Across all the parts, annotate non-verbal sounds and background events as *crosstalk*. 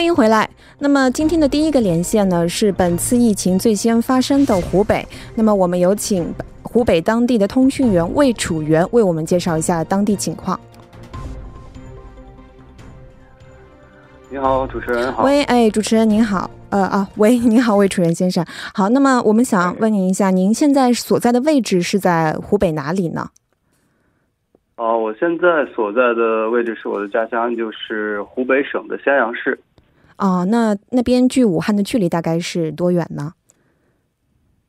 欢迎回来。那么今天的第一个连线呢，是本次疫情最先发生的湖北。那么我们有请湖北当地的通讯员魏楚元为我们介绍一下当地情况。你好，主持人好。喂，哎，主持人您好。呃啊，喂，您好，魏楚元先生。好，那么我们想问您一下，您现在所在的位置是在湖北哪里呢？哦，我现在所在的位置是我的家乡，就是湖北省的襄阳市。哦，那那边距武汉的距离大概是多远呢？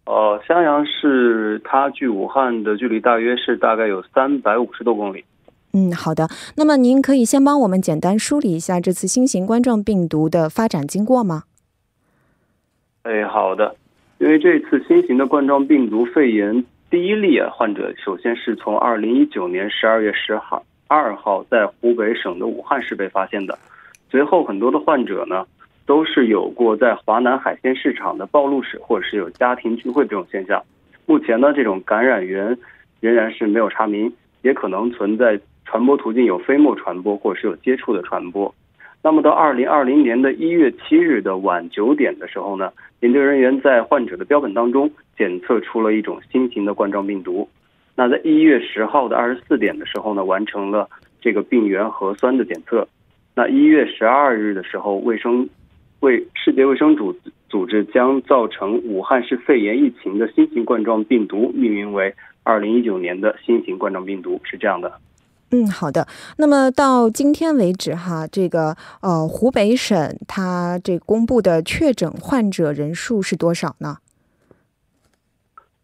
呃，襄阳市它距武汉的距离大约是大概有三百五十多公里。嗯，好的。那么您可以先帮我们简单梳理一下这次新型冠状病毒的发展经过吗？哎，好的。因为这次新型的冠状病毒肺炎第一例啊患者，首先是从二零一九年十二月十号二号在湖北省的武汉市被发现的。随后很多的患者呢，都是有过在华南海鲜市场的暴露史，或者是有家庭聚会这种现象。目前呢，这种感染源仍然是没有查明，也可能存在。传播途径有飞沫传播，或者是有接触的传播。那么到二零二零年的一月七日的晚九点的时候呢，研究人员在患者的标本当中检测出了一种新型的冠状病毒。那在一月十号的二十四点的时候呢，完成了这个病原核酸的检测。那一月十二日的时候，卫生卫世界卫生组组织将造成武汉市肺炎疫情的新型冠状病毒命名为二零一九年的新型冠状病毒，是这样的。嗯，好的。那么到今天为止，哈，这个呃，湖北省它这公布的确诊患者人数是多少呢？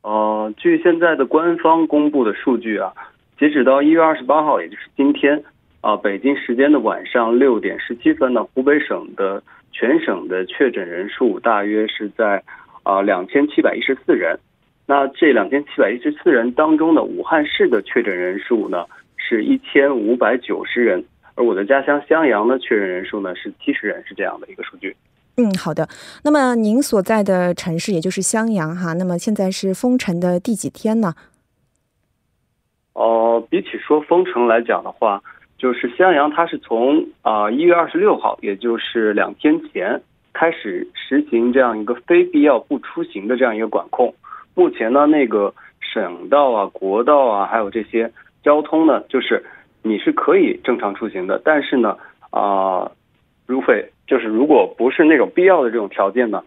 呃，据现在的官方公布的数据啊，截止到一月二十八号，也就是今天啊，北京时间的晚上六点十七分呢，湖北省的全省的确诊人数大约是在啊两千七百一十四人。那这两千七百一十四人当中的武汉市的确诊人数呢？是一千五百九十人，而我的家乡襄阳的确诊人数呢是七十人，是这样的一个数据。嗯，好的。那么您所在的城市也就是襄阳哈，那么现在是封城的第几天呢？哦，比起说封城来讲的话，就是襄阳它是从啊一月二十六号，也就是两天前开始实行这样一个非必要不出行的这样一个管控。目前呢，那个省道啊、国道啊，还有这些。交通呢，就是你是可以正常出行的，但是呢，啊，如非就是如果不是那种必要的这种条件呢，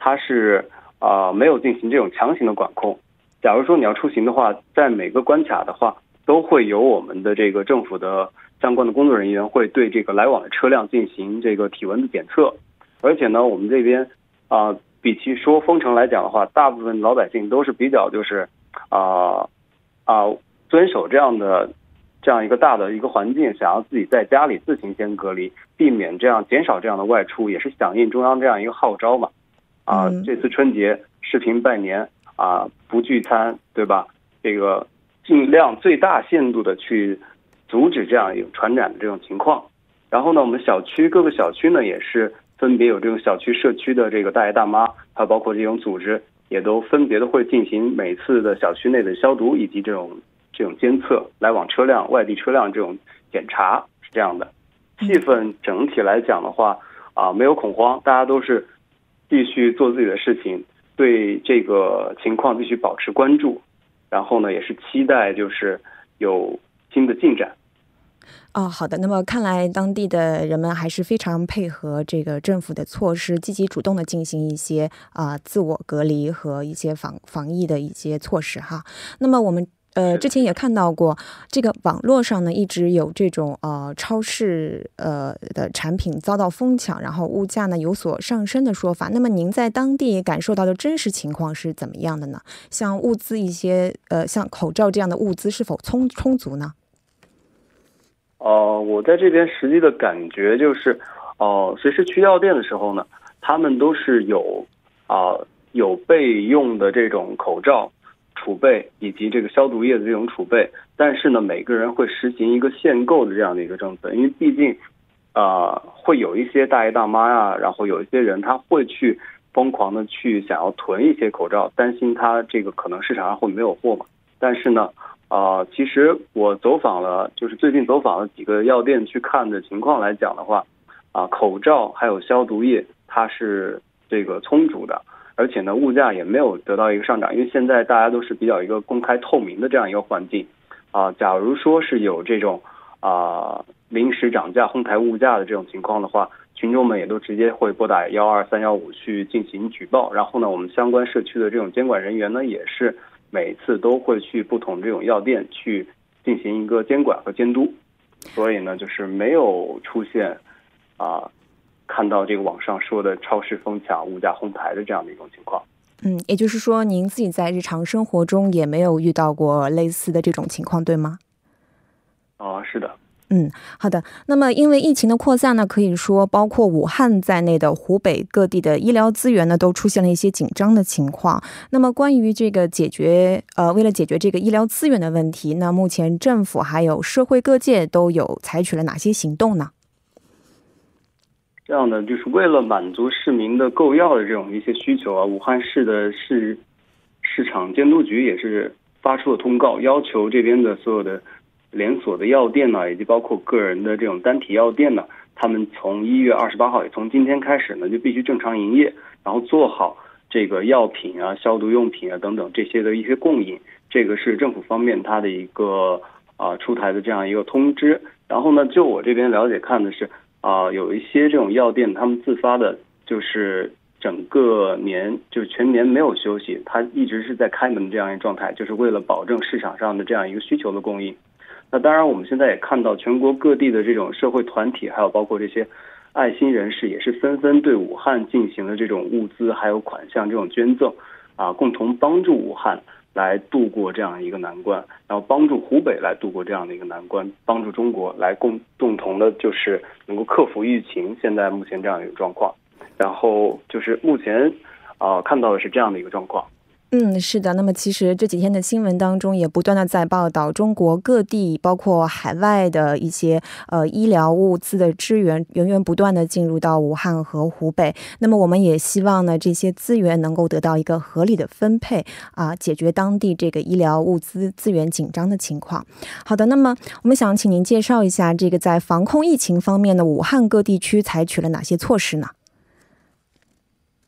它是啊没有进行这种强行的管控。假如说你要出行的话，在每个关卡的话，都会有我们的这个政府的相关的工作人员会对这个来往的车辆进行这个体温的检测，而且呢，我们这边啊，比起说封城来讲的话，大部分老百姓都是比较就是啊啊。遵守这样的这样一个大的一个环境，想要自己在家里自行先隔离，避免这样减少这样的外出，也是响应中央这样一个号召嘛。啊，这次春节视频拜年啊，不聚餐，对吧？这个尽量最大限度的去阻止这样一种传染的这种情况。然后呢，我们小区各个小区呢，也是分别有这种小区社区的这个大爷大妈，还有包括这种组织，也都分别的会进行每次的小区内的消毒以及这种。这种监测来往车辆、外地车辆这种检查是这样的，气氛整体来讲的话啊，没有恐慌，大家都是继续做自己的事情，对这个情况必须保持关注，然后呢，也是期待就是有新的进展。哦，好的，那么看来当地的人们还是非常配合这个政府的措施，积极主动的进行一些啊自我隔离和一些防防疫的一些措施哈。那么我们。呃，之前也看到过，这个网络上呢一直有这种呃超市呃的产品遭到疯抢，然后物价呢有所上升的说法。那么您在当地感受到的真实情况是怎么样的呢？像物资一些呃像口罩这样的物资是否充充足呢？哦，我在这边实际的感觉就是，哦，随时去药店的时候呢，他们都是有啊有备用的这种口罩。储备以及这个消毒液的这种储备，但是呢，每个人会实行一个限购的这样的一个政策，因为毕竟，啊，会有一些大爷大妈呀，然后有一些人他会去疯狂的去想要囤一些口罩，担心他这个可能市场上会没有货嘛。但是呢，啊，其实我走访了，就是最近走访了几个药店去看的情况来讲的话，啊口罩还有消毒液它是这个充足的，而且呢物价也没有得到一个上涨，因为现在大家都是比较一个公开透明的这样一个环境啊。假如说是有这种啊临时涨价哄抬物价的这种情况的话，群众们也都直接会拨打幺二三幺五去进行举报，然后呢我们相关社区的这种监管人员呢也是每次都会去不同这种药店去进行一个监管和监督。所以呢，就是没有出现啊，看到这个网上说的超市疯抢、物价哄抬的这样的一种情况。嗯，也就是说，您自己在日常生活中也没有遇到过类似的这种情况，对吗？啊，是的。嗯，好的。那么，因为疫情的扩散呢，可以说包括武汉在内的湖北各地的医疗资源呢，都出现了一些紧张的情况。那么，关于这个解决，呃，为了解决这个医疗资源的问题，那目前政府还有社会各界都有采取了哪些行动呢？这样的，就是为了满足市民的购药的这种一些需求啊，武汉市的市市场监督局也是发出了通告，要求这边的所有的。连锁的药店呢，以及包括个人的这种单体药店呢，他们从一月二十八号，也从今天开始呢，就必须正常营业，然后做好这个药品啊、消毒用品啊等等这些的一些供应。这个是政府方面它的一个啊出台的这样一个通知。然后呢，就我这边了解看的是啊，有一些这种药店他们自发的，就是整个年就是全年没有休息，他一直是在开门这样一个状态，就是为了保证市场上的这样一个需求的供应。那当然，我们现在也看到全国各地的这种社会团体，还有包括这些爱心人士，也是纷纷对武汉进行了这种物资还有款项这种捐赠，啊，共同帮助武汉来度过这样一个难关，然后帮助湖北来度过这样的一个难关，帮助中国来共共同的，就是能够克服疫情现在目前这样一个状况。然后就是目前啊看到的是这样的一个状况。嗯，是的。那么，其实这几天的新闻当中也不断的在报道，中国各地包括海外的一些呃医疗物资的支援源源不断的进入到武汉和湖北。那么，我们也希望呢，这些资源能够得到一个合理的分配啊，解决当地这个医疗物资资源紧张的情况。好的，那么我们想请您介绍一下，这个在防控疫情方面的武汉各地区采取了哪些措施呢？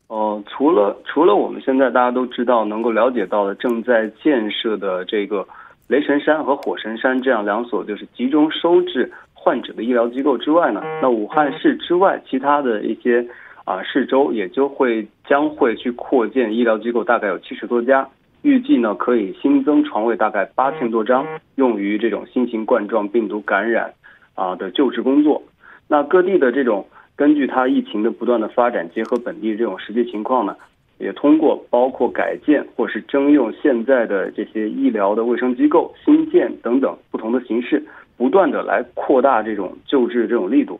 哦，除了除了我们现在大家都知道能够了解到的正在建设的这个雷神山和火神山这样两所就是集中收治患者的医疗机构之外呢，那武汉市之外其他的一些啊市州也就会将会去扩建医疗机构，大概有七十多家，预计呢可以新增床位大概八千多张，用于这种新型冠状病毒感染啊的救治工作。那各地的这种。根据它疫情的不断的发展，结合本地这种实际情况呢，也通过包括改建或是征用现在的这些医疗的卫生机构、新建等等不同的形式，不断的来扩大这种救治这种力度。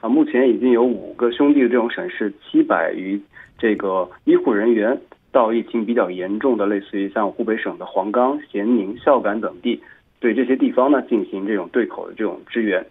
啊，目前已经有五个兄弟的这种省市，七百余这个医护人员到疫情比较严重的，类似于像湖北省的黄冈、咸宁、孝感等地，对这些地方呢进行这种对口的这种支援。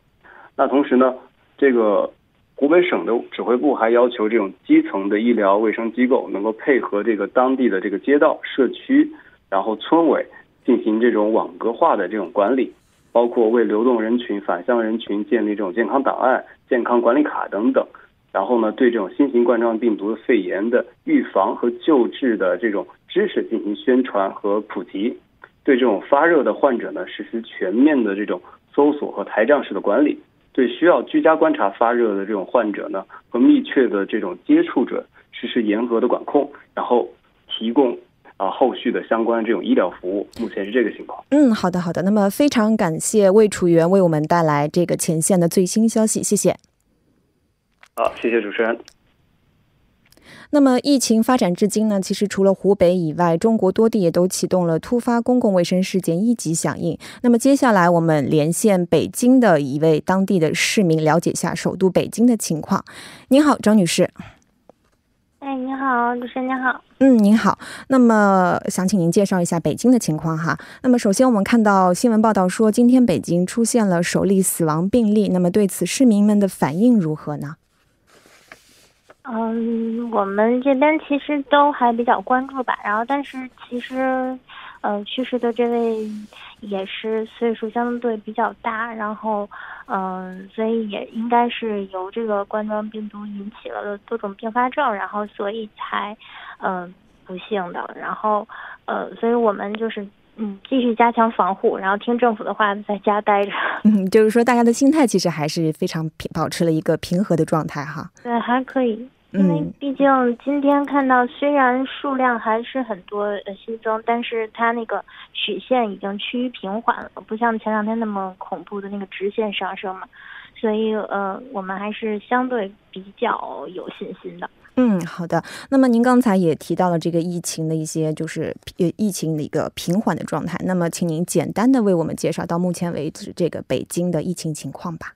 那同时呢，这个。湖北省的指挥部还要求这种基层的医疗卫生机构能够配合这个当地的这个街道、社区，然后村委进行这种网格化的这种管理，包括为流动人群、返乡人群建立这种健康档案、健康管理卡等等。然后呢，对这种新型冠状病毒肺炎的预防和救治的这种知识进行宣传和普及，对这种发热的患者呢实施全面的这种搜索和台账式的管理。对需要居家观察发热的这种患者呢，和密切的这种接触者实施严格的管控，然后提供啊后续的相关这种医疗服务。目前是这个情况。嗯，好的，好的。那么非常感谢魏楚元为我们带来这个前线的最新消息，谢谢。好，谢谢主持人。那么，疫情发展至今呢，其实除了湖北以外，中国多地也都启动了突发公共卫生事件一级响应。那么，接下来我们连线北京的一位当地的市民，了解一下首都北京的情况。您好，张女士。哎，你好，主持人您好。嗯，您好。那么，想请您介绍一下北京的情况哈。那么，首先我们看到新闻报道说，今天北京出现了首例死亡病例。那么，对此市民们的反应如何呢？嗯，我们这边其实都还比较关注吧，然后但是其实，呃，去世的这位也是岁数相对比较大，然后，嗯，所以也应该是由这个冠状病毒引起了多种并发症，然后所以才，嗯，不幸的。然后，呃，所以我们就是，嗯，继续加强防护，然后听政府的话，在家待着。*laughs* 嗯，就是说大家的心态其实还是非常平，保持了一个平和的状态哈。对，还可以。因为毕竟今天看到，虽然数量还是很多呃新增，但是它那个曲线已经趋于平缓了，不像前两天那么恐怖的那个直线上升嘛，所以呃我们还是相对比较有信心的。嗯，好的。那么您刚才也提到了这个疫情的一些就是呃疫情的一个平缓的状态，那么请您简单的为我们介绍到目前为止这个北京的疫情情况吧。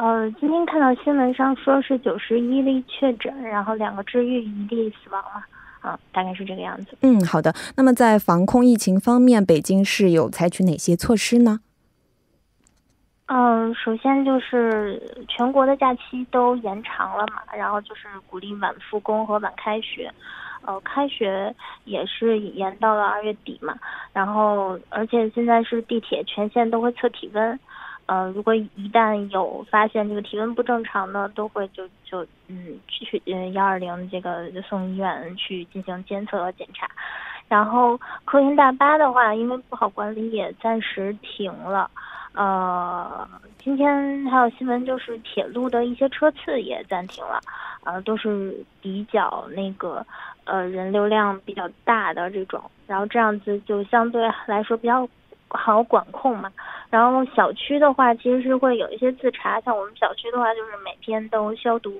呃，今天看到新闻上说是九十一例确诊，然后两个治愈，一例死亡了，啊，大概是这个样子。嗯，好的。那么在防控疫情方面，北京市有采取哪些措施呢？嗯，首先就是全国的假期都延长了嘛，然后就是鼓励晚复工和晚开学，呃，开学也是延到了二月底嘛，然后而且现在是地铁全线都会测体温。呃，如果一旦有发现这个体温不正常呢，都会就就嗯去嗯幺二零这个送医院去进行监测和检查。然后客运大巴的话，因为不好管理，也暂时停了。呃，今天还有新闻就是铁路的一些车次也暂停了，呃，都是比较那个呃人流量比较大的这种，然后这样子就相对来说比较。好管控嘛，然后小区的话其实是会有一些自查，像我们小区的话就是每天都消毒，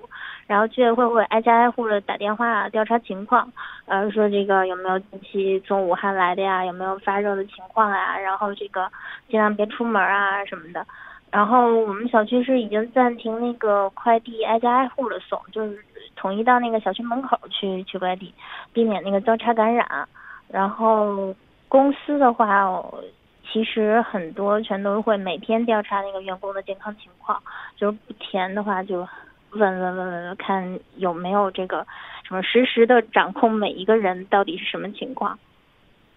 然后居委会会挨家挨户的打电话调查情况，呃说这个有没有近期从武汉来的呀，有没有发热的情况啊，然后这个尽量别出门啊什么的，然后我们小区是已经暂停那个快递挨家挨户的送，就是统一到那个小区门口去取快递，避免那个交叉感染，然后公司的话。其实很多全都会每天调查那个员工的健康情况，就是不填的话就问问问问看有没有这个什么实时的掌控每一个人到底是什么情况。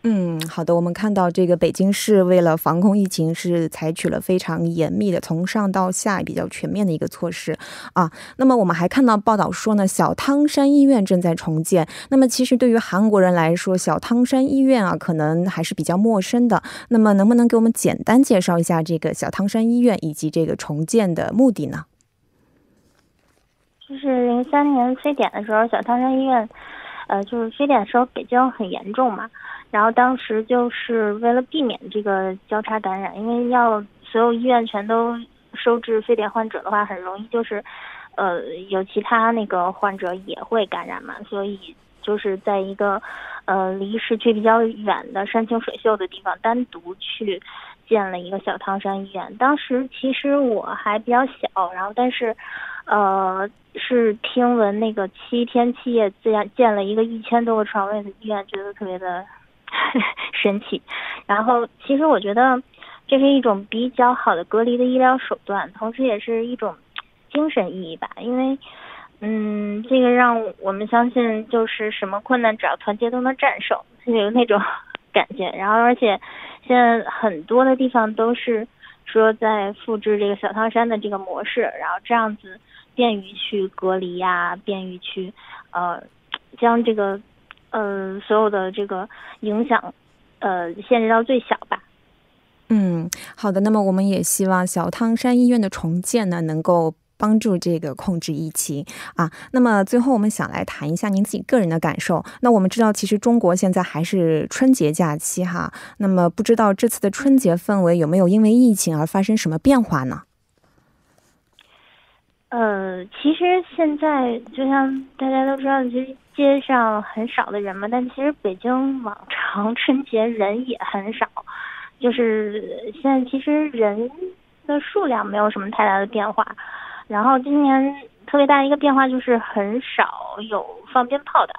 嗯，好的。我们看到这个北京市为了防控疫情，是采取了非常严密的，从上到下比较全面的一个措施啊。那么我们还看到报道说呢，小汤山医院正在重建。那么其实对于韩国人来说，小汤山医院啊，可能还是比较陌生的。那么能不能给我们简单介绍一下这个小汤山医院以及这个重建的目的呢？就是零三年非典的时候，小汤山医院，呃，就是非典的时候，北京很严重嘛。然后当时就是为了避免这个交叉感染，因为要所有医院全都收治非典患者的话，很容易就是，呃，有其他那个患者也会感染嘛，所以就是在一个，呃，离市区比较远的山清水秀的地方，单独去建了一个小汤山医院。当时其实我还比较小，然后但是，呃，是听闻那个七天七夜建建了一个一千多个床位的医院，觉得特别的。*laughs* 神奇，然后其实我觉得这是一种比较好的隔离的医疗手段，同时也是一种精神意义吧。因为，嗯，这个让我们相信，就是什么困难只要团结都能战胜，就有那种 *laughs* 感觉。然后，而且现在很多的地方都是说在复制这个小汤山的这个模式，然后这样子便于去隔离呀，便于去呃将这个。呃，所有的这个影响，呃，限制到最小吧。嗯，好的。那么我们也希望小汤山医院的重建呢，能够帮助这个控制疫情啊。那么最后，我们想来谈一下您自己个人的感受。那我们知道，其实中国现在还是春节假期哈。那么不知道这次的春节氛围有没有因为疫情而发生什么变化呢？呃，其实现在就像大家都知道，其实街上很少的人嘛，但其实北京往常春节人也很少，就是现在其实人的数量没有什么太大的变化。然后今年特别大一个变化就是很少有放鞭炮的，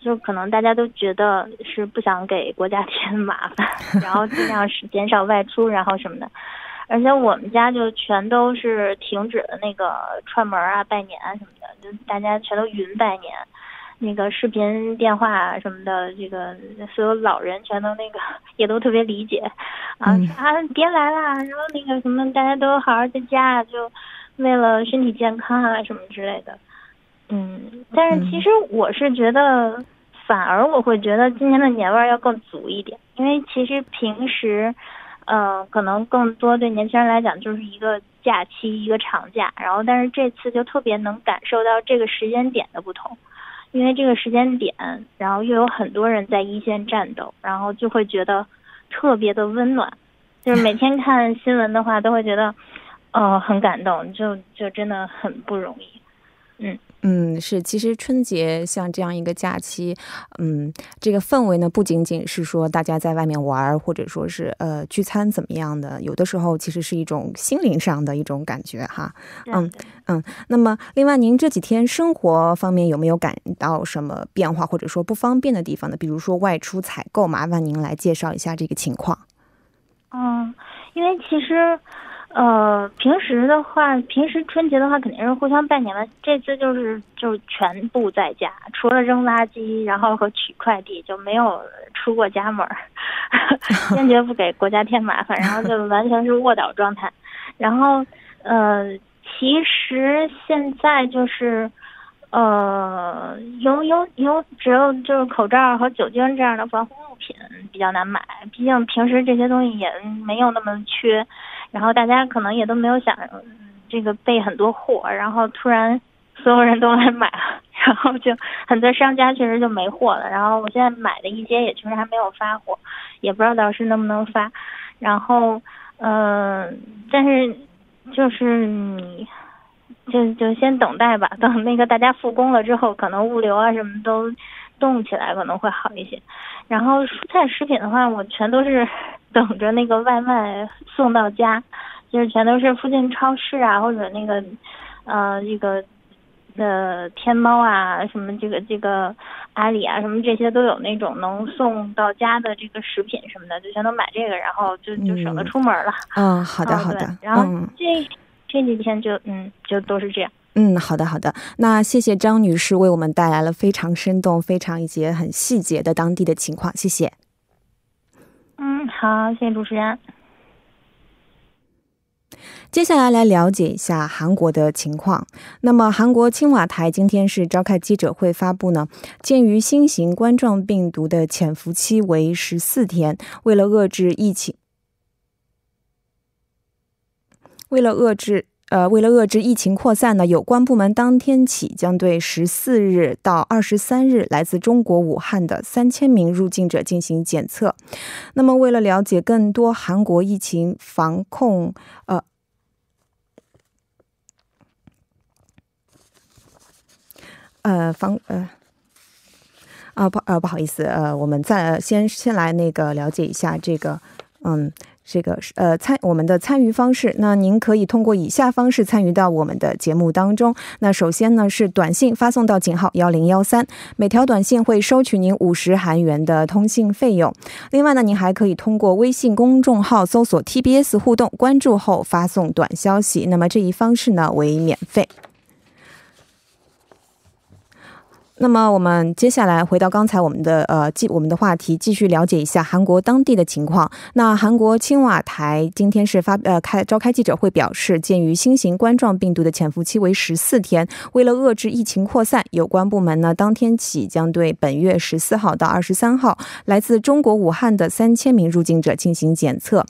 就可能大家都觉得是不想给国家 *laughs* 添麻烦，然后尽量是减少外出，然后什么的。而且我们家就全都是停止了那个串门啊、拜年啊什么的，就大家全都云拜年。那个视频电话什么的，这个所有老人全都那个也都特别理解，啊啊别来啦，然后那个什么大家都好好在家，就为了身体健康啊什么之类的。嗯，但是其实我是觉得，反而我会觉得今年的年味儿要更足一点，因为其实平时，呃，可能更多对年轻人来讲就是一个假期，一个长假，然后但是这次就特别能感受到这个时间点的不同，因为这个时间点，然后又有很多人在一线战斗，然后就会觉得特别的温暖，就是每天看新闻的话都会觉得，呃，很感动，就就真的很不容易，嗯。嗯，是，其实春节像这样一个假期，嗯，这个氛围呢，不仅仅是说大家在外面玩，或者说是呃聚餐怎么样的，有的时候其实是一种心灵上的一种感觉哈。嗯嗯。那么，另外，您这几天生活方面有没有感到什么变化，或者说不方便的地方呢？比如说外出采购，麻烦您来介绍一下这个情况。嗯，因为其实。呃，平时的话，平时春节的话肯定是互相拜年了。这次就是就全部在家，除了扔垃圾，然后和取快递，就没有出过家门儿，*laughs* 坚决不给国家添麻烦。然后就完全是卧倒状态。然后呃，其实现在就是呃，有有有，只有就是口罩和酒精这样的防护用品比较难买，毕竟平时这些东西也没有那么缺。然后大家可能也都没有想这个备很多货，然后突然所有人都来买了，*laughs* 然后就很多商家确实就没货了。然后我现在买的一些也确实还没有发货，也不知道到时能不能发。然后嗯，但是就是你就就先等待吧，等那个大家复工了之后，可能物流啊什么都动起来可能会好一些。然后蔬菜食品的话，我全都是。*laughs* 等着那个外卖送到家，就是全都是附近超市啊，或者那个，呃，这个，呃，天猫啊，什么这个这个阿里啊，什么这些都有那种能送到家的这个食品什么的，就全都买这个，然后就就省得出门了。嗯，好的 *laughs* 好的。然后这这几天就嗯就都是这样。嗯，好的好的。那谢谢张女士为我们带来了非常生动、非常以及很细节的当地的情况，谢谢。嗯，好，谢谢主持人。接下来来了解一下韩国的情况。那么，韩国青瓦台今天是召开记者会，发布呢，鉴于新型冠状病毒的潜伏期为十四天，为了遏制疫情，为了遏制。呃，为了遏制疫情扩散呢，有关部门当天起将对十四日到二十三日来自中国武汉的三千名入境者进行检测。那么，为了了解更多韩国疫情防控，呃，呃防呃啊不呃不好意思，呃，我们再先先来那个了解一下这个，嗯。这个是呃参我们的参与方式，那您可以通过以下方式参与到我们的节目当中。那首先呢是短信发送到井号幺零幺三，每条短信会收取您五十韩元的通信费用。另外呢，您还可以通过微信公众号搜索 TBS 互动，关注后发送短消息。那么这一方式呢为免费。那么我们接下来回到刚才我们的呃继我们的话题，继续了解一下韩国当地的情况。那韩国青瓦台今天是发呃开召开记者会，表示鉴于新型冠状病毒的潜伏期为十四天，为了遏制疫情扩散，有关部门呢当天起将对本月十四号到二十三号来自中国武汉的三千名入境者进行检测。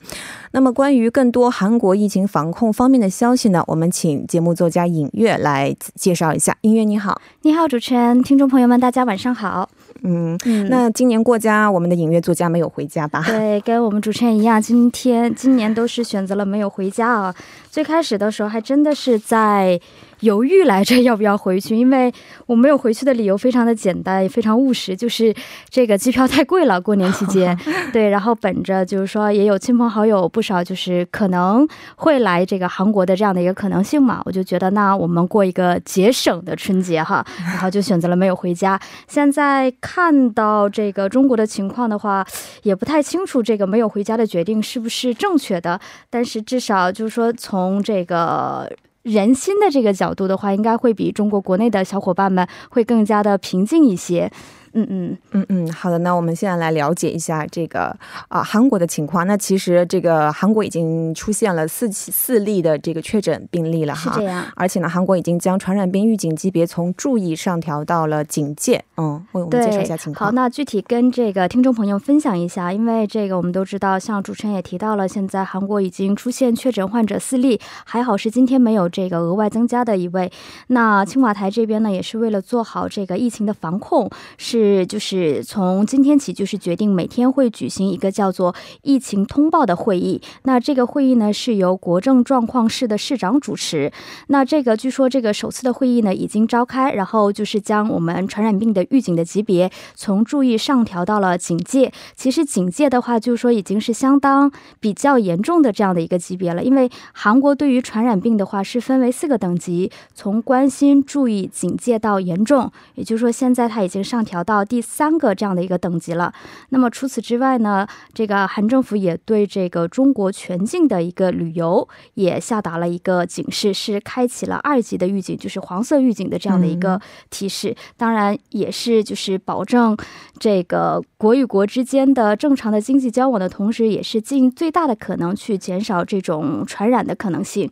那么关于更多韩国疫情防控方面的消息呢，我们请节目作家尹月来介绍一下。尹月你好，你好主持人，听。众朋友们，大家晚上好。嗯，那今年过家，我们的影乐作家没有回家吧？对，跟我们主持人一样，今天今年都是选择了没有回家啊。最开始的时候，还真的是在。犹豫来着要不要回去，因为我没有回去的理由非常的简单，也非常务实，就是这个机票太贵了。过年期间，*laughs* 对，然后本着就是说也有亲朋好友不少，就是可能会来这个韩国的这样的一个可能性嘛，我就觉得那我们过一个节省的春节哈，*laughs* 然后就选择了没有回家。现在看到这个中国的情况的话，也不太清楚这个没有回家的决定是不是正确的，但是至少就是说从这个。人心的这个角度的话，应该会比中国国内的小伙伴们会更加的平静一些。嗯嗯嗯嗯，好的，那我们现在来了解一下这个啊韩国的情况。那其实这个韩国已经出现了四起四例的这个确诊病例了哈，是这样。而且呢，韩国已经将传染病预警级别从注意上调到了警戒。嗯，为我们介绍一下情况。好，那具体跟这个听众朋友分享一下，因为这个我们都知道，像主持人也提到了，现在韩国已经出现确诊患者四例，还好是今天没有这个额外增加的一位。那青瓦台这边呢，也是为了做好这个疫情的防控，是是就是。从今天起，就是决定每天会举行一个叫做疫情通报的会议。那这个会议呢，是由国政状况室的市长主持。那这个据说这个首次的会议呢已经召开，然后就是将我们传染病的预警的级别从注意上调到了警戒。其实警戒的话，就是说已经是相当比较严重的这样的一个级别了。因为韩国对于传染病的话是分为四个等级，从关心、注意、警戒到严重。也就是说，现在它已经上调到第三个。这样的一个等级了。那么除此之外呢，这个韩政府也对这个中国全境的一个旅游也下达了一个警示，是开启了二级的预警，就是黄色预警的这样的一个提示。当然也是就是保证这个国与国之间的正常的经济交往的同时，也是尽最大的可能去减少这种传染的可能性。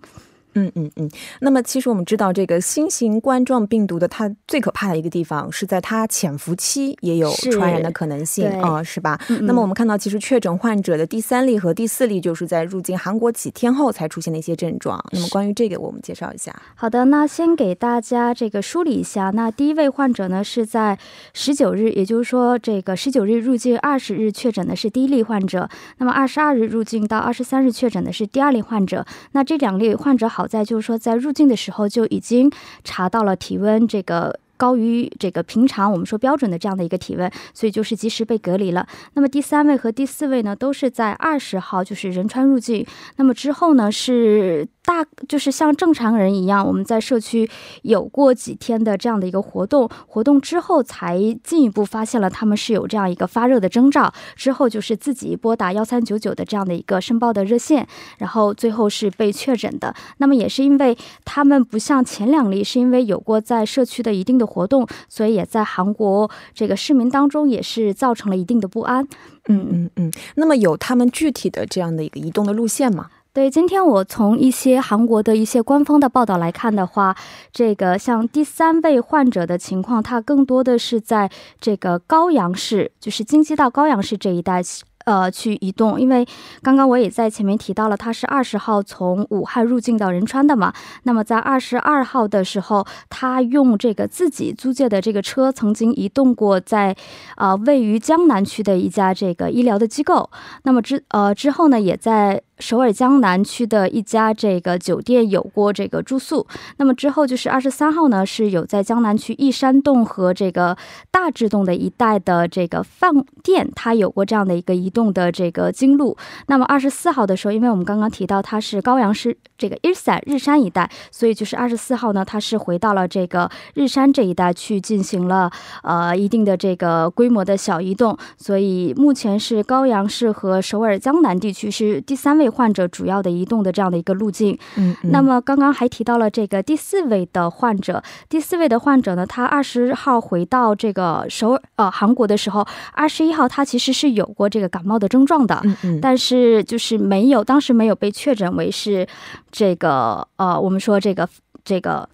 嗯嗯嗯，那么其实我们知道，这个新型冠状病毒的它最可怕的一个地方是在它潜伏期也有传染的可能性啊，是吧？那么我们看到，其实确诊患者的第三例和第四例就是在入境韩国几天后才出现的一些症状。那么关于这个，我们介绍一下。好的，那先给大家这个梳理一下。那第一位患者呢是在十九日，也就是说这个十九日入境，二十日确诊的是第一例患者。那么二十二日入境到二十三日确诊的是第二例患者。那这两例患者好。好在就是说，在入境的时候就已经查到了体温，这个高于这个平常我们说标准的这样的一个体温，所以就是及时被隔离了。那么第三位和第四位呢，都是在二十号就是仁川入境，那么之后呢是。大就是像正常人一样，我们在社区有过几天的这样的一个活动，活动之后才进一步发现了他们是有这样一个发热的征兆，之后就是自己拨打幺三九九的这样的一个申报的热线，然后最后是被确诊的。那么也是因为他们不像前两例，是因为有过在社区的一定的活动，所以也在韩国这个市民当中也是造成了一定的不安。嗯嗯嗯。那么有他们具体的这样的一个移动的路线吗？对，今天我从一些韩国的一些官方的报道来看的话，这个像第三位患者的情况，他更多的是在这个高阳市，就是京畿道高阳市这一带。呃，去移动，因为刚刚我也在前面提到了，他是二十号从武汉入境到仁川的嘛。那么在二十二号的时候，他用这个自己租借的这个车，曾经移动过在呃位于江南区的一家这个医疗的机构。那么之呃之后呢，也在首尔江南区的一家这个酒店有过这个住宿。那么之后就是二十三号呢，是有在江南区一山洞和这个大智洞的一带的这个饭店，他有过这样的一个移动。的这个经路，那么二十四号的时候，因为我们刚刚提到它是高阳市这个日山日山一带，所以就是二十四号呢，它是回到了这个日山这一带去进行了呃一定的这个规模的小移动，所以目前是高阳市和首尔江南地区是第三位患者主要的移动的这样的一个路径。嗯，那么刚刚还提到了这个第四位的患者，第四位的患者呢，他二十号回到这个首尔呃韩国的时候，二十一号他其实是有过这个感冒。冒的症状的，但是就是没有，当时没有被确诊为是这个呃，我们说这个这个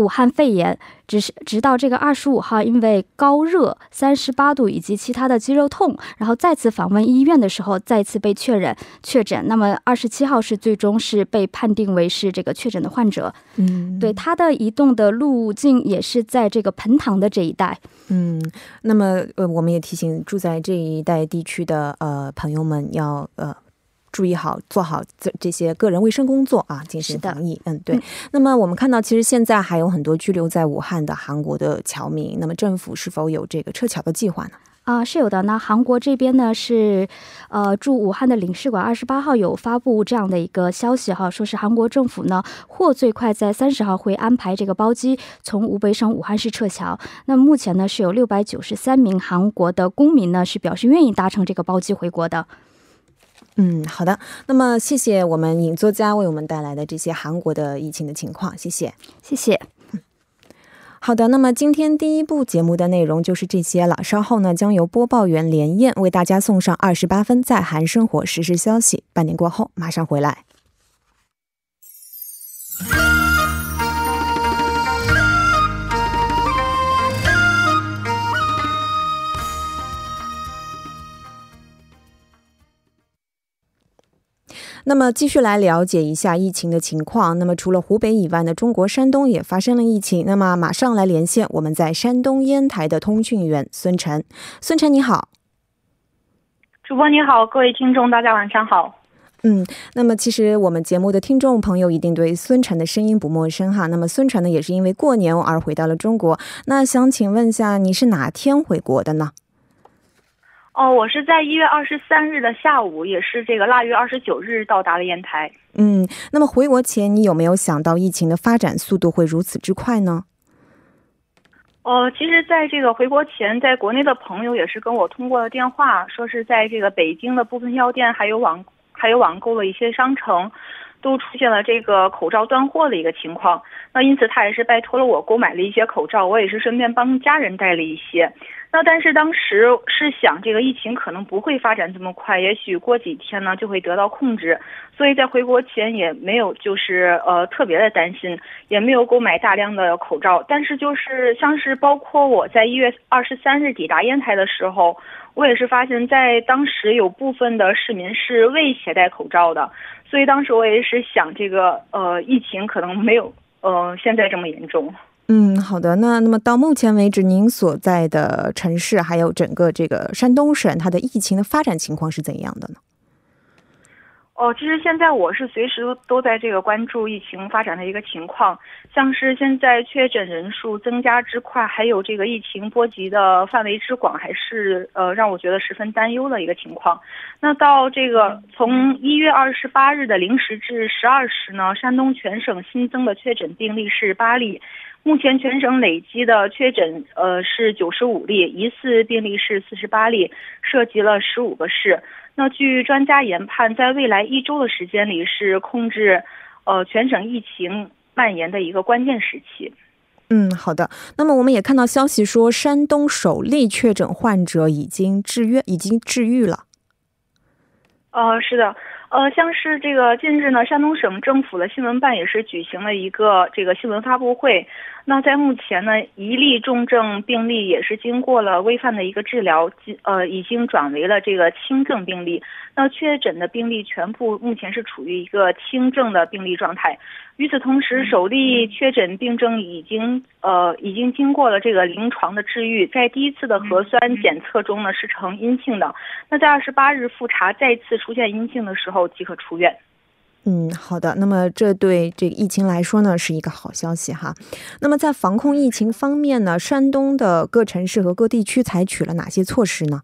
武汉肺炎，只是直到这个二十五号，因为高热三十八度以及其他的肌肉痛，然后再次访问医院的时候，再次被确认确诊。那么二十七号是最终是被判定为是这个确诊的患者。嗯，对，他的移动的路径也是在这个盆塘的这一带。嗯，那么呃，我们也提醒住在这一带地区的呃朋友们要呃注意好，做好这这些个人卫生工作啊，进行防疫。嗯，对。那么我们看到，其实现在还有很多居留在武汉的韩国的侨民，那么政府是否有这个撤侨的计划呢？啊，是有的。那韩国这边呢是，呃，驻武汉的领事馆二十八号有发布这样的一个消息哈，说是韩国政府呢或最快在三十号会安排这个包机从湖北省武汉市撤侨。那目前呢是有六百九十三名韩国的公民呢是表示愿意搭乘这个包机回国的。嗯，好的。那么谢谢我们尹作家为我们带来的这些韩国的疫情的情况，谢谢，谢谢。好的，那么今天第一部节目的内容就是这些了。稍后呢，将由播报员连燕为大家送上二十八分在韩生活实时消息。半年过后马上回来。那么继续来了解一下疫情的情况。那么除了湖北以外呢，中国山东也发生了疫情。那么马上来连线我们在山东烟台的通讯员孙晨。孙晨你好，主播你好，各位听众大家晚上好。嗯，那么其实我们节目的听众朋友一定对孙晨的声音不陌生哈。那么孙晨呢，也是因为过年而回到了中国。那想请问一下，你是哪天回国的呢？哦，我是在一月二十三日的下午，也是这个腊月二十九日到达了烟台。嗯，那么回国前你有没有想到疫情的发展速度会如此之快呢？哦，其实，在这个回国前，在国内的朋友也是跟我通过了电话，说是在这个北京的部分药店，还有网，还有网购的一些商城，都出现了这个口罩断货的一个情况。那因此，他也是拜托了我购买了一些口罩，我也是顺便帮家人带了一些。那但是当时是想，这个疫情可能不会发展这么快，也许过几天呢就会得到控制，所以在回国前也没有就是呃特别的担心，也没有购买大量的口罩。但是就是像是包括我在一月二十三日抵达烟台的时候，我也是发现，在当时有部分的市民是未携带口罩的，所以当时我也是想，这个呃疫情可能没有呃现在这么严重。嗯，好的。那那么到目前为止，您所在的城市还有整个这个山东省，它的疫情的发展情况是怎样的呢？哦，其实现在我是随时都在这个关注疫情发展的一个情况，像是现在确诊人数增加之快，还有这个疫情波及的范围之广，还是呃让我觉得十分担忧的一个情况。那到这个从一月二十八日的零时至十二时呢，山东全省新增的确诊病例是八例，目前全省累计的确诊呃是九十五例，疑似病例是四十八例，涉及了十五个市。那据专家研判，在未来一周的时间里，是控制，呃，全省疫情蔓延的一个关键时期。嗯，好的。那么我们也看到消息说，山东首例确诊患者已经治愈，已经治愈了。呃，是的。呃，像是这个近日呢，山东省政府的新闻办也是举行了一个这个新闻发布会。那在目前呢，一例重症病例也是经过了规范的一个治疗，呃，已经转为了这个轻症病例。那确诊的病例全部目前是处于一个轻症的病例状态。与此同时，首例确诊病症已经呃已经经过了这个临床的治愈，在第一次的核酸检测中呢是呈阴性的。那在二十八日复查再次出现阴性的时候即可出院。嗯，好的。那么这对这个疫情来说呢是一个好消息哈。那么在防控疫情方面呢，山东的各城市和各地区采取了哪些措施呢？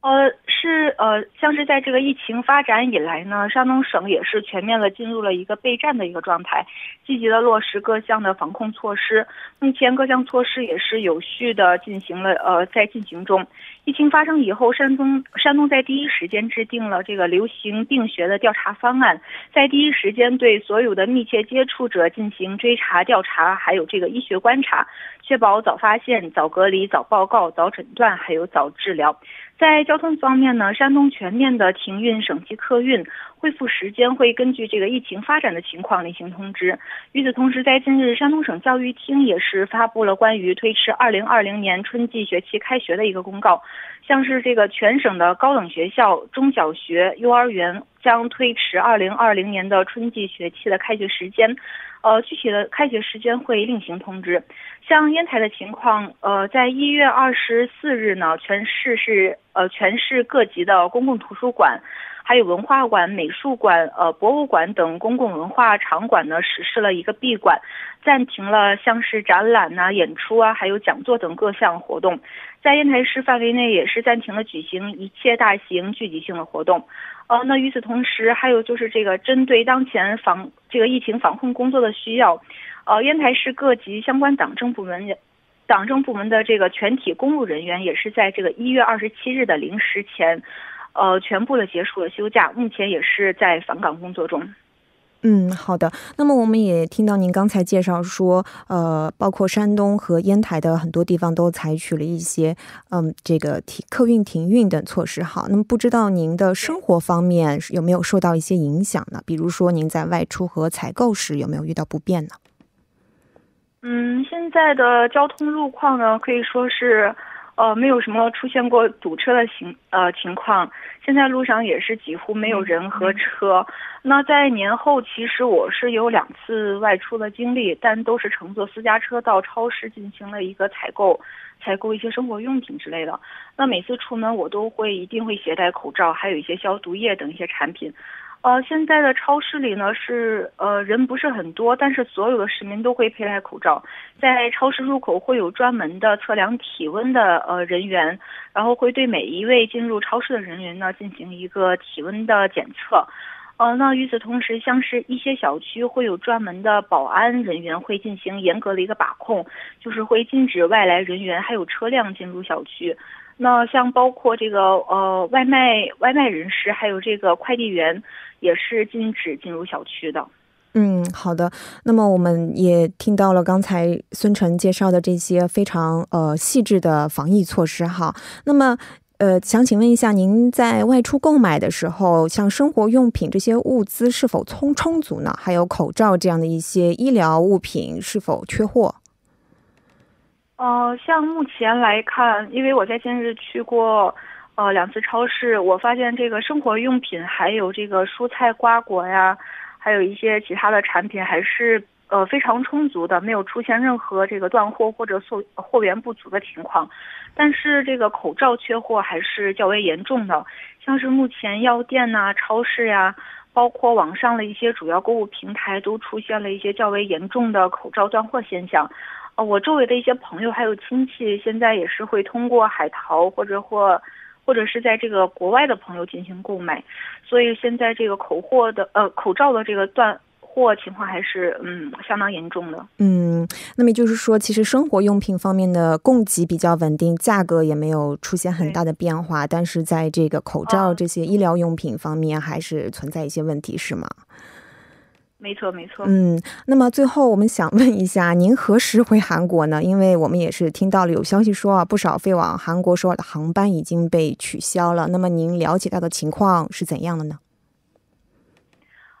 呃，是呃，像是在这个疫情发展以来呢，山东省也是全面的进入了一个备战的一个状态，积极的落实各项的防控措施。目前各项措施也是有序的进行了，呃，在进行中。疫情发生以后，山东山东在第一时间制定了这个流行病学的调查方案，在第一时间对所有的密切接触者进行追查调查，还有这个医学观察，确保早发现、早隔离、早报告、早诊断，还有早治疗。在交通方面呢，山东全面的停运省际客运，恢复时间会根据这个疫情发展的情况另行通知。与此同时，在近日，山东省教育厅也是发布了关于推迟二零二零年春季学期开学的一个公告，像是这个全省的高等学校、中小学、幼儿园将推迟二零二零年的春季学期的开学时间。呃，具体的开学时间会另行通知。像烟台的情况，呃，在一月二十四日呢，全市是呃全市各级的公共图书馆、还有文化馆、美术馆、呃博物馆等公共文化场馆呢，实施了一个闭馆，暂停了像是展览呐、演出啊，还有讲座等各项活动。在烟台市范围内，也是暂停了举行一切大型聚集性的活动。呃，那与此同时，还有就是这个针对当前防这个疫情防控工作的需要，呃，烟台市各级相关党政部门、党政部门的这个全体公务人员也是在这个一月二十七日的零时前，呃全部的结束了休假，目前也是在返岗工作中。嗯，好的。那么我们也听到您刚才介绍说，呃，包括山东和烟台的很多地方都采取了一些，嗯，这个停客运停运等措施。好，那么不知道您的生活方面有没有受到一些影响呢？比如说您在外出和采购时有没有遇到不便呢？嗯，现在的交通路况呢，可以说是。呃，没有什么出现过堵车的情呃情况，现在路上也是几乎没有人和车。那在年后，其实我是有两次外出的经历，但都是乘坐私家车到超市进行了一个采购，采购一些生活用品之类的。那每次出门，我都会一定会携带口罩，还有一些消毒液等一些产品。呃，现在的超市里呢是呃人不是很多，但是所有的市民都会佩戴口罩。在超市入口会有专门的测量体温的呃人员，然后会对每一位进入超市的人员呢进行一个体温的检测。呃，那与此同时，像是一些小区会有专门的保安人员会进行严格的一个把控，就是会禁止外来人员还有车辆进入小区。那像包括这个呃外卖外卖人士，还有这个快递员，也是禁止进入小区的。嗯，好的。那么我们也听到了刚才孙晨介绍的这些非常呃细致的防疫措施哈。那么呃，想请问一下，您在外出购买的时候，像生活用品这些物资是否充充足呢？还有口罩这样的一些医疗物品是否缺货？呃，像目前来看，因为我在近日去过，呃两次超市，我发现这个生活用品还有这个蔬菜瓜果呀，还有一些其他的产品还是呃非常充足的，没有出现任何这个断货或者货货源不足的情况。但是这个口罩缺货还是较为严重的，像是目前药店呐、超市呀，包括网上的一些主要购物平台都出现了一些较为严重的口罩断货现象。呃，我周围的一些朋友还有亲戚，现在也是会通过海淘或者或，或者是在这个国外的朋友进行购买，所以现在这个口货的呃口罩的这个断货情况还是嗯相当严重的。嗯，那么就是说，其实生活用品方面的供给比较稳定，价格也没有出现很大的变化，但是在这个口罩这些医疗用品方面还是存在一些问题，是吗？没错，没错。嗯，那么最后我们想问一下，您何时回韩国呢？因为我们也是听到了有消息说啊，不少飞往韩国首尔的航班已经被取消了。那么您了解到的情况是怎样的呢？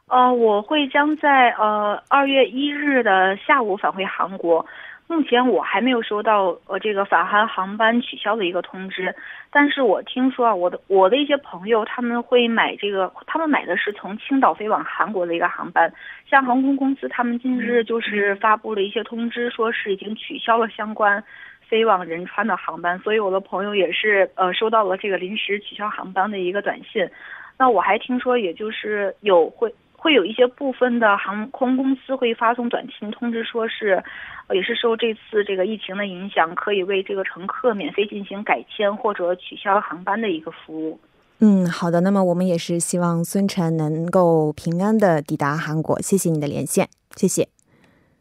呃，我会将在呃二月一日的下午返回韩国。目前我还没有收到呃这个返韩航班取消的一个通知，但是我听说啊，我的我的一些朋友他们会买这个，他们买的是从青岛飞往韩国的一个航班，像航空公司他们近日就是发布了一些通知，说是已经取消了相关飞往仁川的航班，所以我的朋友也是呃收到了这个临时取消航班的一个短信，那我还听说也就是有会。会有一些部分的航空公司会发送短信通知，说是，也是受这次这个疫情的影响，可以为这个乘客免费进行改签或者取消航班的一个服务。嗯，好的。那么我们也是希望孙晨能够平安的抵达韩国。谢谢你的连线，谢谢。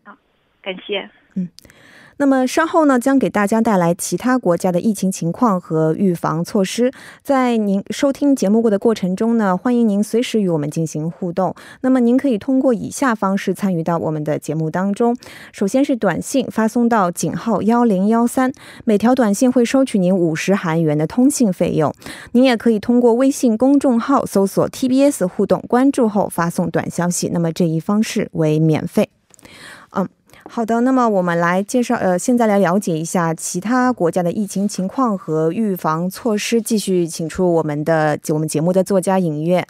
好，感谢。嗯。那么稍后呢，将给大家带来其他国家的疫情情况和预防措施。在您收听节目过的过程中呢，欢迎您随时与我们进行互动。那么您可以通过以下方式参与到我们的节目当中：首先是短信发送到井号幺零幺三，每条短信会收取您五十韩元的通信费用。您也可以通过微信公众号搜索 TBS 互动，关注后发送短消息。那么这一方式为免费。好的，那么我们来介绍，呃，现在来了解一下其他国家的疫情情况和预防措施。继续请出我们的我们节目的作家尹月。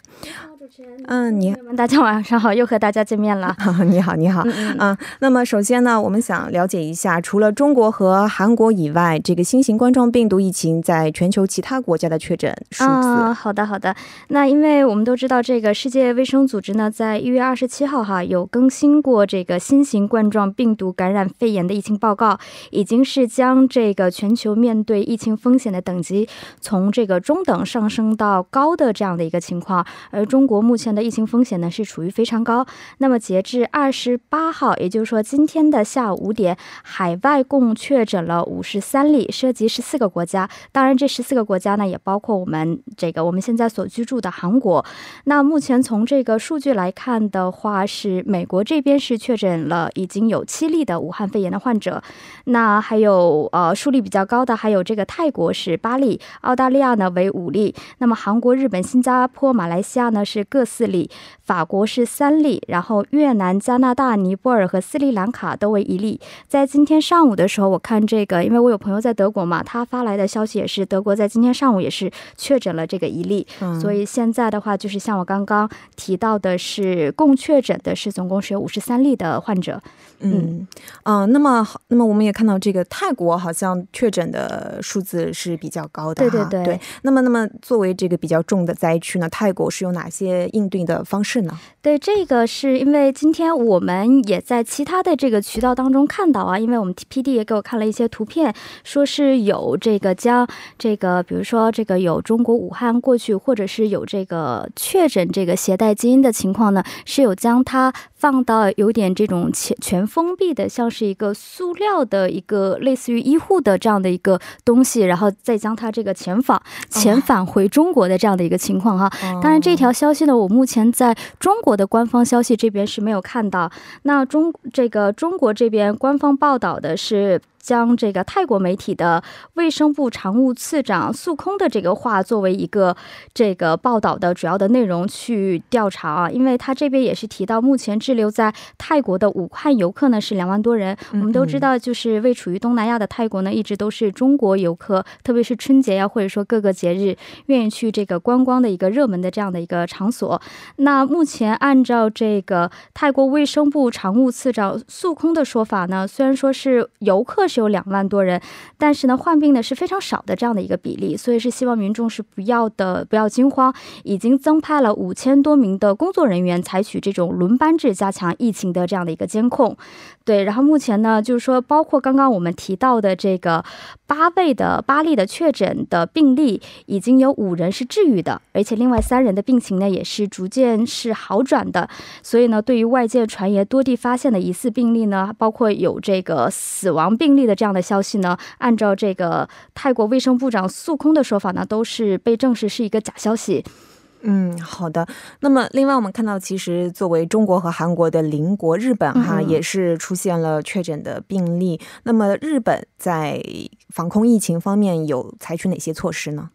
嗯，你大家晚上好，又和大家见面了。*laughs* 你好，你好。嗯，那么首先呢，我们想了解一下，除了中国和韩国以外，这个新型冠状病毒疫情在全球其他国家的确诊数字。啊，好的，好的。那因为我们都知道，这个世界卫生组织呢，在一月二十七号哈有更新过这个新型冠状病毒感染肺炎的疫情报告，已经是将这个全球面对疫情风险的等级从这个中等上升到高的这样的一个情况，而中国。目前的疫情风险呢是处于非常高。那么截至二十八号，也就是说今天的下午五点，海外共确诊了五十三例，涉及十四个国家。当然，这十四个国家呢也包括我们这个我们现在所居住的韩国。那目前从这个数据来看的话，是美国这边是确诊了已经有七例的武汉肺炎的患者。那还有呃数例比较高的，还有这个泰国是八例，澳大利亚呢为五例。那么韩国、日本、新加坡、马来西亚呢是各四例，法国是三例，然后越南、加拿大、尼泊尔和斯里兰卡都为一例。在今天上午的时候，我看这个，因为我有朋友在德国嘛，他发来的消息也是德国在今天上午也是确诊了这个一例，所以现在的话就是像我刚刚提到的是共确诊的是总共是有五十三例的患者。嗯啊，那么那么我们也看到这个泰国好像确诊的数字是比较高的，对对对。对，那么那么作为这个比较重的灾区呢，泰国是有哪些应对的方式呢？对，这个是因为今天我们也在其他的这个渠道当中看到啊，因为我们 P D 也给我看了一些图片，说是有这个将这个，比如说这个有中国武汉过去，或者是有这个确诊这个携带基因的情况呢，是有将它放到有点这种全全封闭的，像是一个塑料的一个类似于医护的这样的一个东西，然后再将它这个遣返遣返回中国的这样的一个情况哈。当然，这条消息呢，我目前在中国的官方消息这边是没有看到。那中这个中国这边官方报道的是。将这个泰国媒体的卫生部常务次长素空的这个话作为一个这个报道的主要的内容去调查啊，因为他这边也是提到，目前滞留在泰国的武汉游客呢是两万多人。我们都知道，就是位处于东南亚的泰国呢，一直都是中国游客，特别是春节呀，或者说各个节日愿意去这个观光的一个热门的这样的一个场所。那目前按照这个泰国卫生部常务次长素空的说法呢，虽然说是游客是。有两万多人，但是呢，患病呢是非常少的这样的一个比例，所以是希望民众是不要的，不要惊慌。已经增派了五千多名的工作人员，采取这种轮班制，加强疫情的这样的一个监控。对，然后目前呢，就是说，包括刚刚我们提到的这个八位的八例的确诊的病例，已经有五人是治愈的，而且另外三人的病情呢也是逐渐是好转的。所以呢，对于外界传言多地发现的疑似病例呢，包括有这个死亡病例的这样的消息呢，按照这个泰国卫生部长素空的说法呢，都是被证实是一个假消息。嗯，好的。那么，另外我们看到，其实作为中国和韩国的邻国，日本哈也是出现了确诊的病例。那么，日本在防控疫情方面有采取哪些措施呢？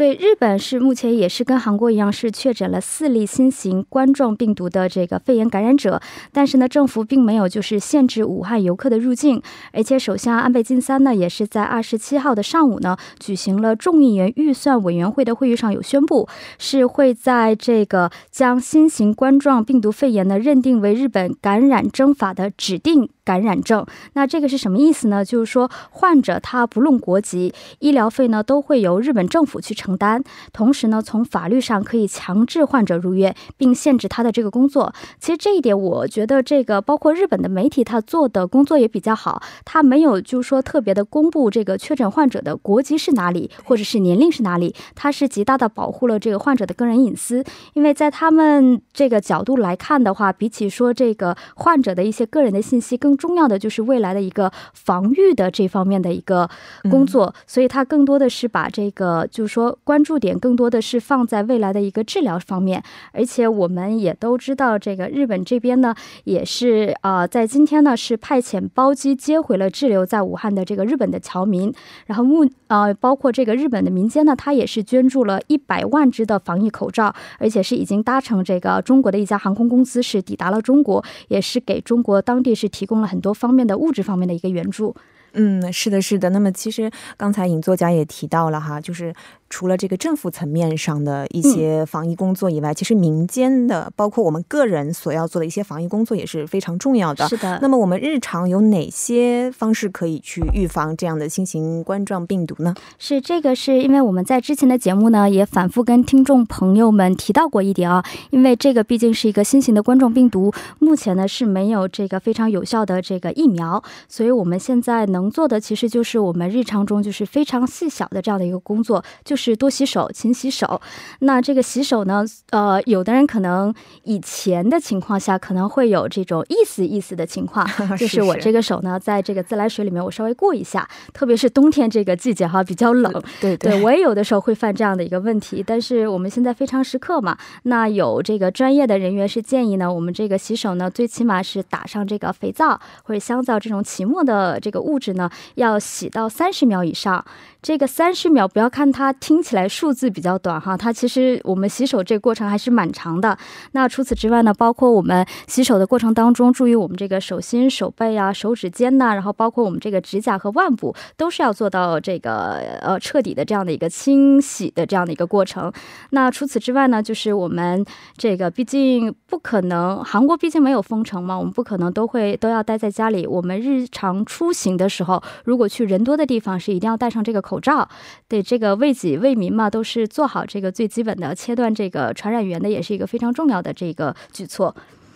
对，日本是目前也是跟韩国一样，是确诊了四例新型冠状病毒的这个肺炎感染者，但是呢，政府并没有就是限制武汉游客的入境，而且首相安倍晋三呢，也是在二十七号的上午呢，举行了众议员预算委员会的会议上有宣布，是会在这个将新型冠状病毒肺炎呢认定为日本感染征法的指定。感染症，那这个是什么意思呢？就是说，患者他不论国籍，医疗费呢都会由日本政府去承担。同时呢，从法律上可以强制患者入院，并限制他的这个工作。其实这一点，我觉得这个包括日本的媒体，他做的工作也比较好。他没有就是说特别的公布这个确诊患者的国籍是哪里，或者是年龄是哪里。他是极大的保护了这个患者的个人隐私。因为在他们这个角度来看的话，比起说这个患者的一些个人的信息更。重要的就是未来的一个防御的这方面的一个工作，所以他更多的是把这个就是说关注点更多的是放在未来的一个治疗方面，而且我们也都知道，这个日本这边呢也是啊，在今天呢是派遣包机接回了滞留在武汉的这个日本的侨民，然后目呃包括这个日本的民间呢，他也是捐助了一百万只的防疫口罩，而且是已经搭乘这个中国的一家航空公司是抵达了中国，也是给中国当地是提供了。很多方面的物质方面的一个援助。嗯，是的，是的。那么，其实刚才尹作家也提到了哈，就是除了这个政府层面上的一些防疫工作以外，其实民间的，包括我们个人所要做的一些防疫工作也是非常重要的。是的。那么，我们日常有哪些方式可以去预防这样的新型冠状病毒呢？是这个，是因为我们在之前的节目呢，也反复跟听众朋友们提到过一点啊，因为这个毕竟是一个新型的冠状病毒，目前呢是没有这个非常有效的这个疫苗，所以我们现在呢。能做的其实就是我们日常中就是非常细小的这样的一个工作，就是多洗手，勤洗手。那这个洗手呢，呃，有的人可能以前的情况下可能会有这种意思意思的情况，*laughs* 就是我这个手呢，在这个自来水里面我稍微过一下，特别是冬天这个季节哈比较冷，对对，我 *laughs* 也有的时候会犯这样的一个问题。但是我们现在非常时刻嘛，那有这个专业的人员是建议呢，我们这个洗手呢，最起码是打上这个肥皂或者香皂这种起沫的这个物质呢，要洗到三十秒以上。这个三十秒，不要看它听起来数字比较短哈，它其实我们洗手这个过程还是蛮长的。那除此之外呢，包括我们洗手的过程当中，注意我们这个手心、手背啊、手指尖呐，然后包括我们这个指甲和腕部，都是要做到这个呃彻底的这样的一个清洗的这样的一个过程。那除此之外呢，就是我们这个毕竟不可能，韩国毕竟没有封城嘛，我们不可能都会都要待在家里。我们日常出行的时候，如果去人多的地方，是一定要带上这个。口罩，对这个为己为民嘛，都是做好这个最基本的切断这个传染源的，也是一个非常重要的这个举措。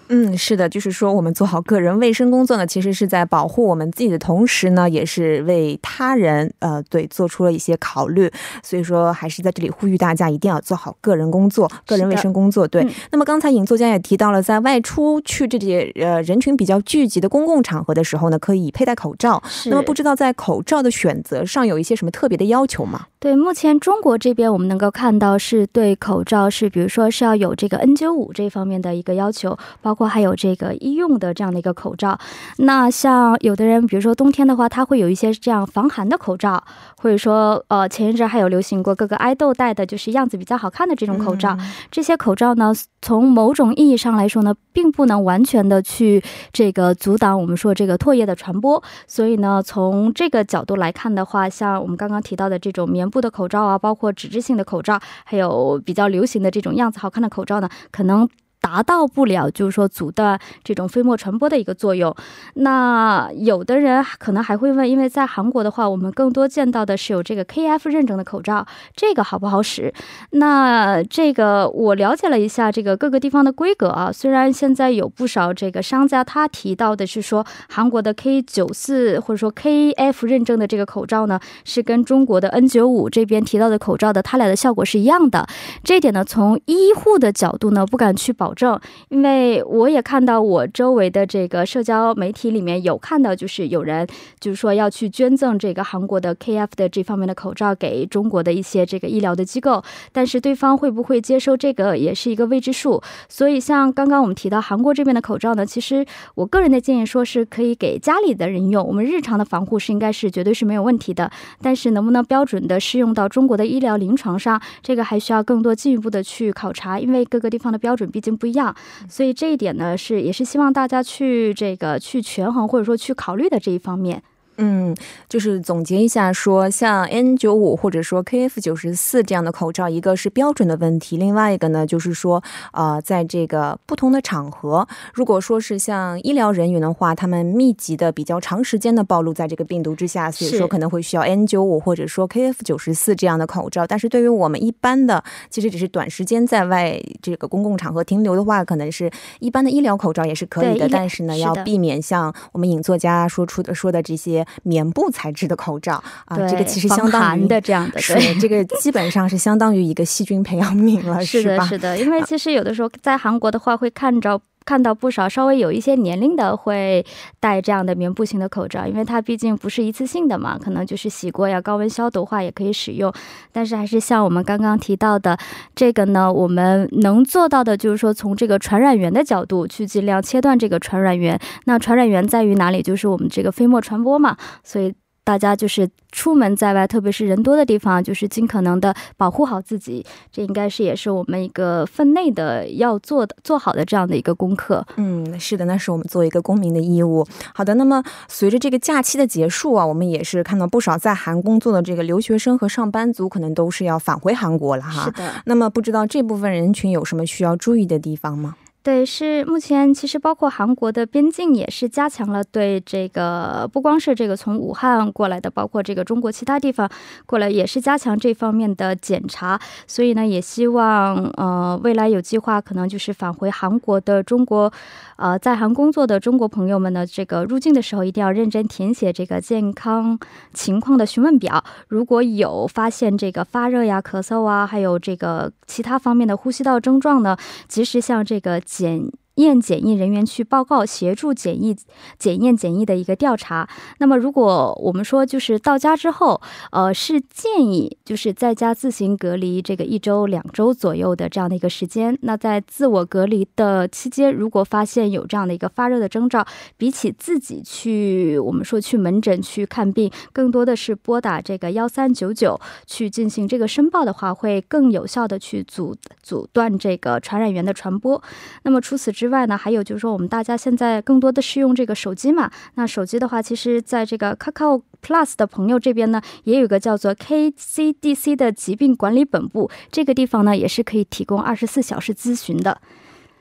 嗯，是的，就是说我们做好个人卫生工作呢，其实是在保护我们自己的同时呢，也是为他人呃对做出了一些考虑。所以说，还是在这里呼吁大家一定要做好个人工作、个人卫生工作。对。那么刚才尹作家也提到了，在外出去这些呃人群比较聚集的公共场合的时候呢，可以佩戴口罩。那么不知道在口罩的选择上有一些什么特别的要求吗？对，目前中国这边我们能够看到是对口罩是，比如说是要有这个 N 九五这方面的一个要求，包括还有这个医用的这样的一个口罩。那像有的人，比如说冬天的话，他会有一些这样防寒的口罩，或者说呃前一阵还有流行过各个爱豆戴的，就是样子比较好看的这种口罩。这些口罩呢，从某种意义上来说呢，并不能完全的去这个阻挡我们说这个唾液的传播。所以呢，从这个角度来看的话，像我们刚刚提到的这种棉。布的口罩啊，包括纸质性的口罩，还有比较流行的这种样子好看的口罩呢，可能。达到不了，就是说阻断这种飞沫传播的一个作用。那有的人可能还会问，因为在韩国的话，我们更多见到的是有这个 KF 认证的口罩，这个好不好使？那这个我了解了一下，这个各个地方的规格啊，虽然现在有不少这个商家他提到的是说，韩国的 K 九四或者说 KF 认证的这个口罩呢，是跟中国的 N 九五这边提到的口罩的它俩的效果是一样的。这一点呢，从医护的角度呢，不敢去保。证，因为我也看到我周围的这个社交媒体里面有看到，就是有人就是说要去捐赠这个韩国的 KF 的这方面的口罩给中国的一些这个医疗的机构，但是对方会不会接收这个也是一个未知数。所以像刚刚我们提到韩国这边的口罩呢，其实我个人的建议说是可以给家里的人用，我们日常的防护是应该是绝对是没有问题的。但是能不能标准的适用到中国的医疗临床上，这个还需要更多进一步的去考察，因为各个地方的标准毕竟不。不一样，所以这一点呢，是也是希望大家去这个去权衡或者说去考虑的这一方面。嗯，就是总结一下，说像 N 九五或者说 KF 九十四这样的口罩，一个是标准的问题，另外一个呢，就是说，呃，在这个不同的场合，如果说是像医疗人员的话，他们密集的、比较长时间的暴露在这个病毒之下，所以说可能会需要 N 九五或者说 KF 九十四这样的口罩。但是对于我们一般的，其实只是短时间在外这个公共场合停留的话，可能是一般的医疗口罩也是可以的，但是呢，要避免像我们影作家说出的说的这些。棉布材质的口罩啊，这个其实相当于的这样的，对，这个基本上是相当于一个细菌培养皿了，*laughs* 是的，是的。因为其实有的时候在韩国的话，会看着看到不少稍微有一些年龄的会戴这样的棉布型的口罩，因为它毕竟不是一次性的嘛，可能就是洗过呀，高温消毒化也可以使用。但是还是像我们刚刚提到的这个呢，我们能做到的就是说，从这个传染源的角度去尽量切断这个传染源。那传染源在于哪里？就是我们这个飞沫传播嘛，所以。大家就是出门在外，特别是人多的地方，就是尽可能的保护好自己。这应该是也是我们一个分内的要做的、做好的这样的一个功课。嗯，是的，那是我们作为一个公民的义务。好的，那么随着这个假期的结束啊，我们也是看到不少在韩工作的这个留学生和上班族，可能都是要返回韩国了哈。是的。那么不知道这部分人群有什么需要注意的地方吗？对，是目前其实包括韩国的边境也是加强了对这个，不光是这个从武汉过来的，包括这个中国其他地方过来也是加强这方面的检查。所以呢，也希望呃未来有计划可能就是返回韩国的中国，呃在韩工作的中国朋友们呢，这个入境的时候一定要认真填写这个健康情况的询问表。如果有发现这个发热呀、咳嗽啊，还有这个其他方面的呼吸道症状呢，及时向这个。检验检疫人员去报告，协助检疫、检验检疫的一个调查。那么，如果我们说就是到家之后，呃，是建议就是在家自行隔离这个一周、两周左右的这样的一个时间。那在自我隔离的期间，如果发现有这样的一个发热的征兆，比起自己去我们说去门诊去看病，更多的是拨打这个幺三九九去进行这个申报的话，会更有效的去阻阻断这个传染源的传播。那么除此之之外呢，还有就是说，我们大家现在更多的是用这个手机嘛。那手机的话，其实在这个 Kakao Plus 的朋友这边呢，也有个叫做 KCDC 的疾病管理本部，这个地方呢，也是可以提供二十四小时咨询的。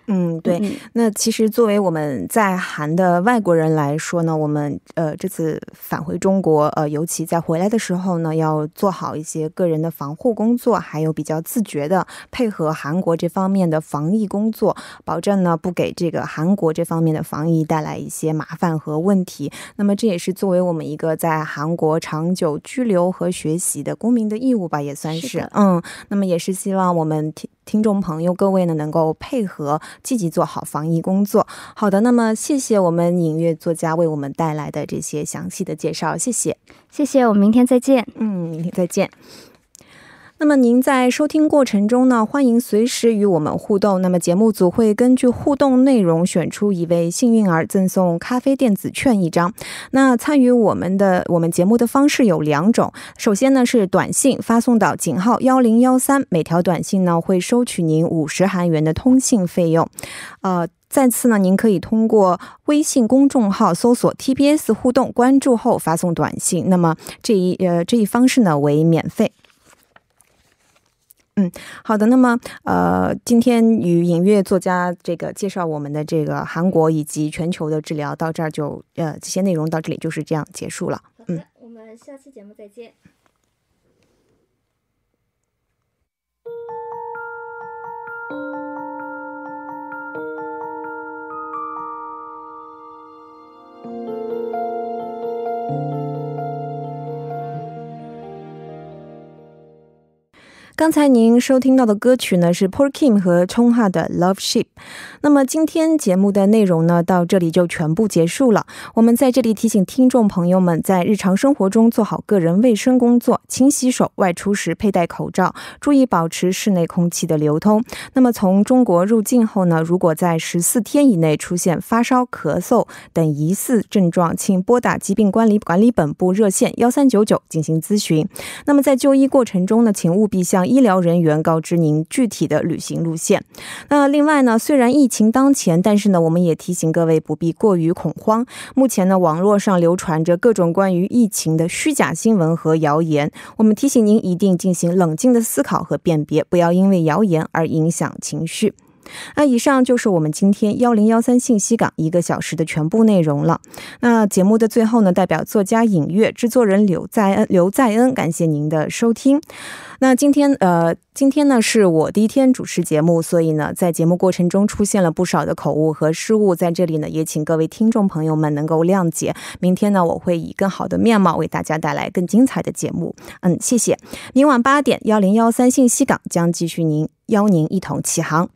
嗯，对。那其实作为我们在韩的外国人来说呢，我们呃这次返回中国，呃，尤其在回来的时候呢，要做好一些个人的防护工作，还有比较自觉的配合韩国这方面的防疫工作，保证呢不给这个韩国这方面的防疫带来一些麻烦和问题。那么这也是作为我们一个在韩国长久居留和学习的公民的义务吧，也算是。嗯，那么也是希望我们听听众朋友各位呢能够配合。积极做好防疫工作。好的，那么谢谢我们影乐作家为我们带来的这些详细的介绍，谢谢，谢谢，我们明天再见。嗯，明天再见。那么您在收听过程中呢，欢迎随时与我们互动。那么节目组会根据互动内容选出一位幸运儿，赠送咖啡电子券一张。那参与我们的我们节目的方式有两种，首先呢是短信发送到井号幺零幺三，每条短信呢会收取您五十韩元的通信费用。呃，再次呢，您可以通过微信公众号搜索 TBS 互动，关注后发送短信。那么这一呃这一方式呢为免费。嗯，好的。那么，呃，今天与影乐作家这个介绍我们的这个韩国以及全球的治疗到这儿就，呃，这些内容到这里就是这样结束了。嗯，我们下期节目再见。刚才您收听到的歌曲呢是 Paul Kim 和 c h o n g Ha 的 Love Ship。那么今天节目的内容呢到这里就全部结束了。我们在这里提醒听众朋友们，在日常生活中做好个人卫生工作，勤洗手，外出时佩戴口罩，注意保持室内空气的流通。那么从中国入境后呢，如果在十四天以内出现发烧、咳嗽等疑似症状，请拨打疾病管理管理本部热线幺三九九进行咨询。那么在就医过程中呢，请务必向医疗人员告知您具体的旅行路线。那另外呢，虽然疫情当前，但是呢，我们也提醒各位不必过于恐慌。目前呢，网络上流传着各种关于疫情的虚假新闻和谣言，我们提醒您一定进行冷静的思考和辨别，不要因为谣言而影响情绪。那以上就是我们今天幺零幺三信息港一个小时的全部内容了。那节目的最后呢，代表作家尹月、制作人刘在恩、刘在恩，感谢您的收听。那今天呃，今天呢是我第一天主持节目，所以呢，在节目过程中出现了不少的口误和失误，在这里呢，也请各位听众朋友们能够谅解。明天呢，我会以更好的面貌为大家带来更精彩的节目。嗯，谢谢。明晚八点幺零幺三信息港将继续您邀您一同起航。